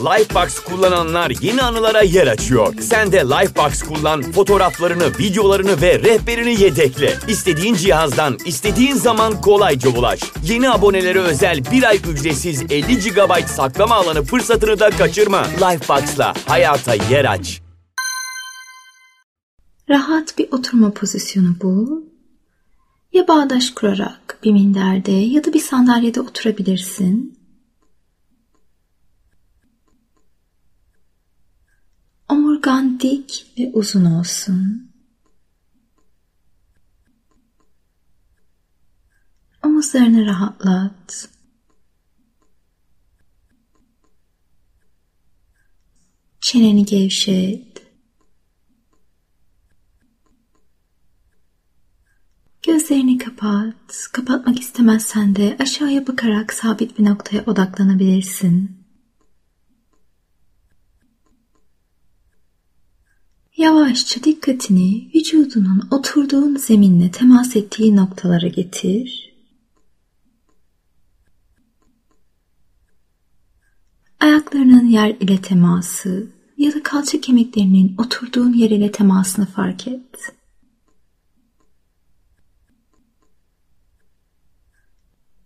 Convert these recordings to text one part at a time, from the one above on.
Lifebox kullananlar yeni anılara yer açıyor. Sen de Lifebox kullan, fotoğraflarını, videolarını ve rehberini yedekle. İstediğin cihazdan, istediğin zaman kolayca ulaş. Yeni abonelere özel bir ay ücretsiz 50 GB saklama alanı fırsatını da kaçırma. Lifebox'la hayata yer aç. Rahat bir oturma pozisyonu bul. Ya bağdaş kurarak bir minderde ya da bir sandalyede oturabilirsin. Omurgan dik ve uzun olsun. Omuzlarını rahatlat. Çeneni gevşet. Gözlerini kapat. Kapatmak istemezsen de aşağıya bakarak sabit bir noktaya odaklanabilirsin. Yavaşça dikkatini vücudunun oturduğun zeminle temas ettiği noktalara getir. Ayaklarının yer ile teması ya da kalça kemiklerinin oturduğun yer ile temasını fark et.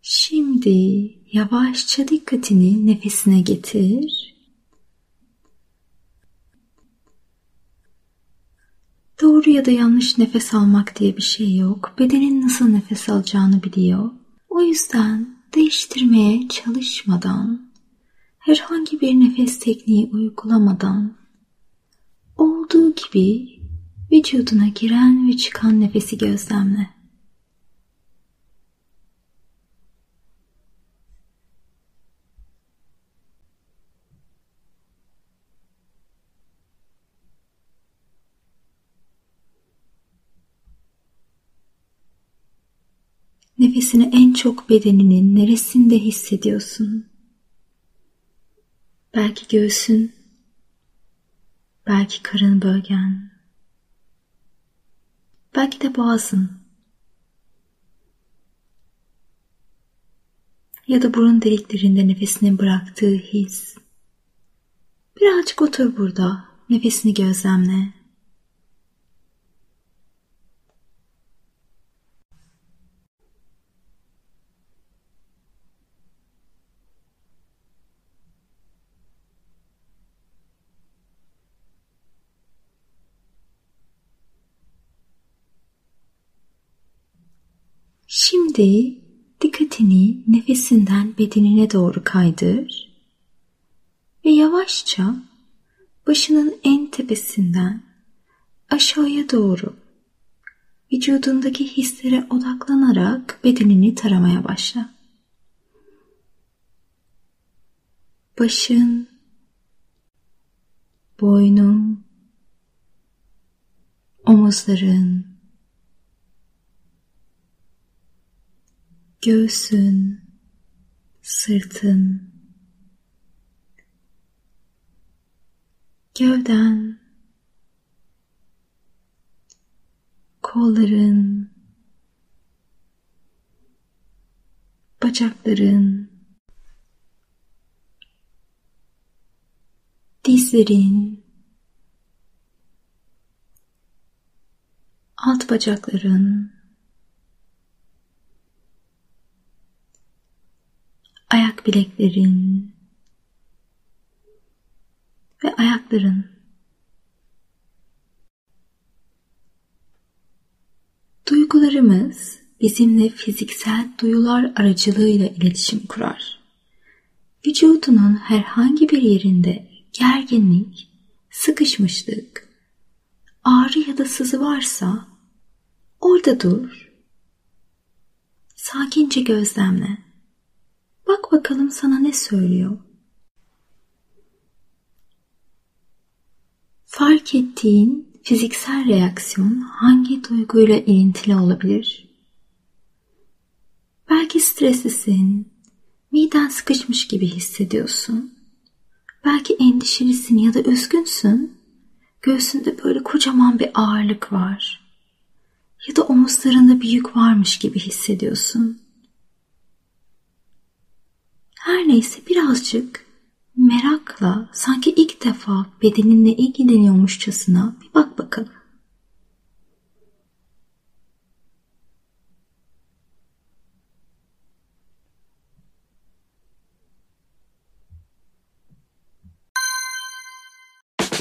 Şimdi yavaşça dikkatini nefesine getir. Doğru ya da yanlış nefes almak diye bir şey yok. Bedenin nasıl nefes alacağını biliyor. O yüzden değiştirmeye çalışmadan, herhangi bir nefes tekniği uygulamadan, olduğu gibi vücuduna giren ve çıkan nefesi gözlemle. Nefesini en çok bedeninin neresinde hissediyorsun? Belki göğsün, belki karın bölgen, belki de boğazın ya da burun deliklerinde nefesini bıraktığı his. Birazcık otur burada, nefesini gözlemle. Şimdi dikkatini nefesinden bedenine doğru kaydır ve yavaşça başının en tepesinden aşağıya doğru vücudundaki hislere odaklanarak bedenini taramaya başla. Başın, boynun, omuzların, göğsün, sırtın, gövden, kolların, bacakların, dizlerin, alt bacakların, bileklerin ve ayakların Duygularımız bizimle fiziksel duyular aracılığıyla iletişim kurar. Vücudunun herhangi bir yerinde gerginlik, sıkışmışlık, ağrı ya da sızı varsa orada dur. Sakince gözlemle. Bak bakalım sana ne söylüyor. Fark ettiğin fiziksel reaksiyon hangi duyguyla ilintili olabilir? Belki streslisin, miden sıkışmış gibi hissediyorsun. Belki endişelisin ya da üzgünsün. Göğsünde böyle kocaman bir ağırlık var. Ya da omuzlarında bir yük varmış gibi hissediyorsun. Her neyse birazcık merakla sanki ilk defa bedeninle ilgileniyormuşçasına bir bak bakalım.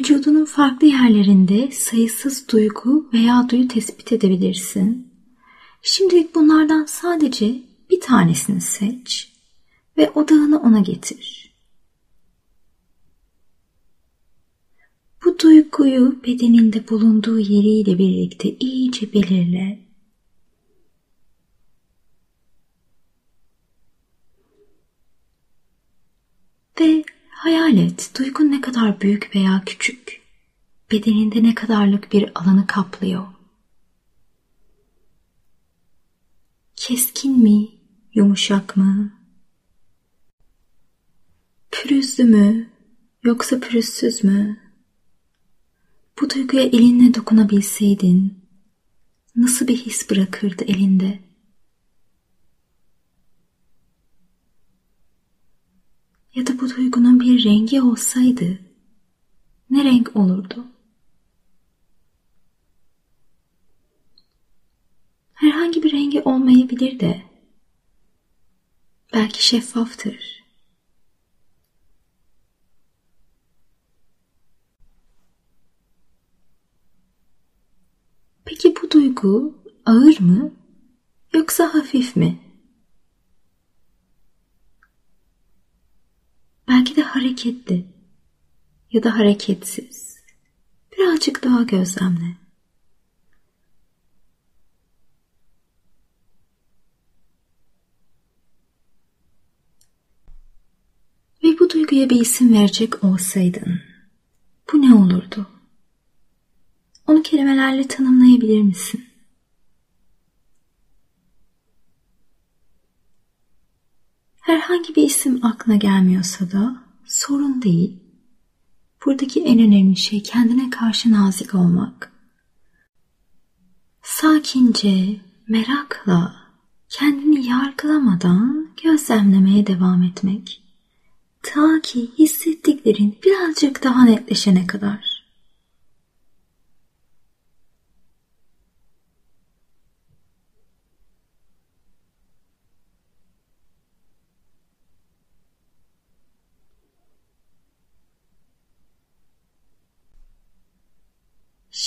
Vücudunun farklı yerlerinde sayısız duygu veya duyu tespit edebilirsin. Şimdilik bunlardan sadece bir tanesini seç ve odağını ona getir. Bu duyguyu bedeninde bulunduğu yeriyle birlikte iyice belirle. Ve Hayal et, duygun ne kadar büyük veya küçük, bedeninde ne kadarlık bir alanı kaplıyor. Keskin mi, yumuşak mı? Pürüzlü mü, yoksa pürüzsüz mü? Bu duyguya elinle dokunabilseydin, nasıl bir his bırakırdı elinde? Ya da bu duygunun bir rengi olsaydı ne renk olurdu? Herhangi bir rengi olmayabilir de belki şeffaftır. Peki bu duygu ağır mı yoksa hafif mi? Belki de hareketli ya da hareketsiz. Birazcık daha gözlemle. Ve bu duyguya bir isim verecek olsaydın, bu ne olurdu? Onu kelimelerle tanımlayabilir misin? Herhangi bir isim aklına gelmiyorsa da sorun değil. Buradaki en önemli şey kendine karşı nazik olmak. Sakince, merakla, kendini yargılamadan gözlemlemeye devam etmek. Ta ki hissettiklerin birazcık daha netleşene kadar.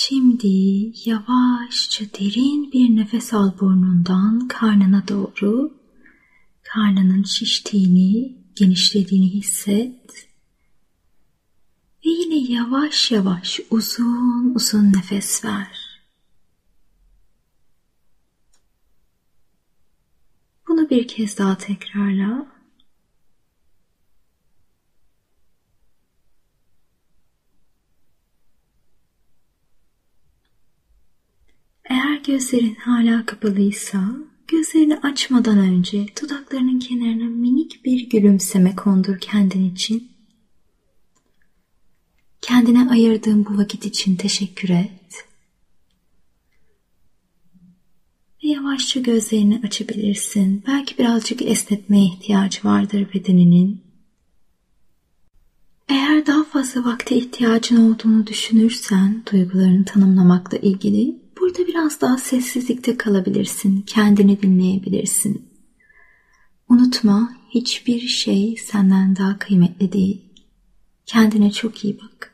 Şimdi yavaşça derin bir nefes al burnundan karnına doğru. Karnının şiştiğini, genişlediğini hisset. Ve yine yavaş yavaş uzun uzun nefes ver. Bunu bir kez daha tekrarla. Eğer gözlerin hala kapalıysa gözlerini açmadan önce dudaklarının kenarına minik bir gülümseme kondur kendin için. Kendine ayırdığın bu vakit için teşekkür et. Ve yavaşça gözlerini açabilirsin. Belki birazcık esnetmeye ihtiyacı vardır bedeninin. Eğer daha fazla vakte ihtiyacın olduğunu düşünürsen duygularını tanımlamakla ilgili Burada biraz daha sessizlikte kalabilirsin, kendini dinleyebilirsin. Unutma, hiçbir şey senden daha kıymetli değil. Kendine çok iyi bak.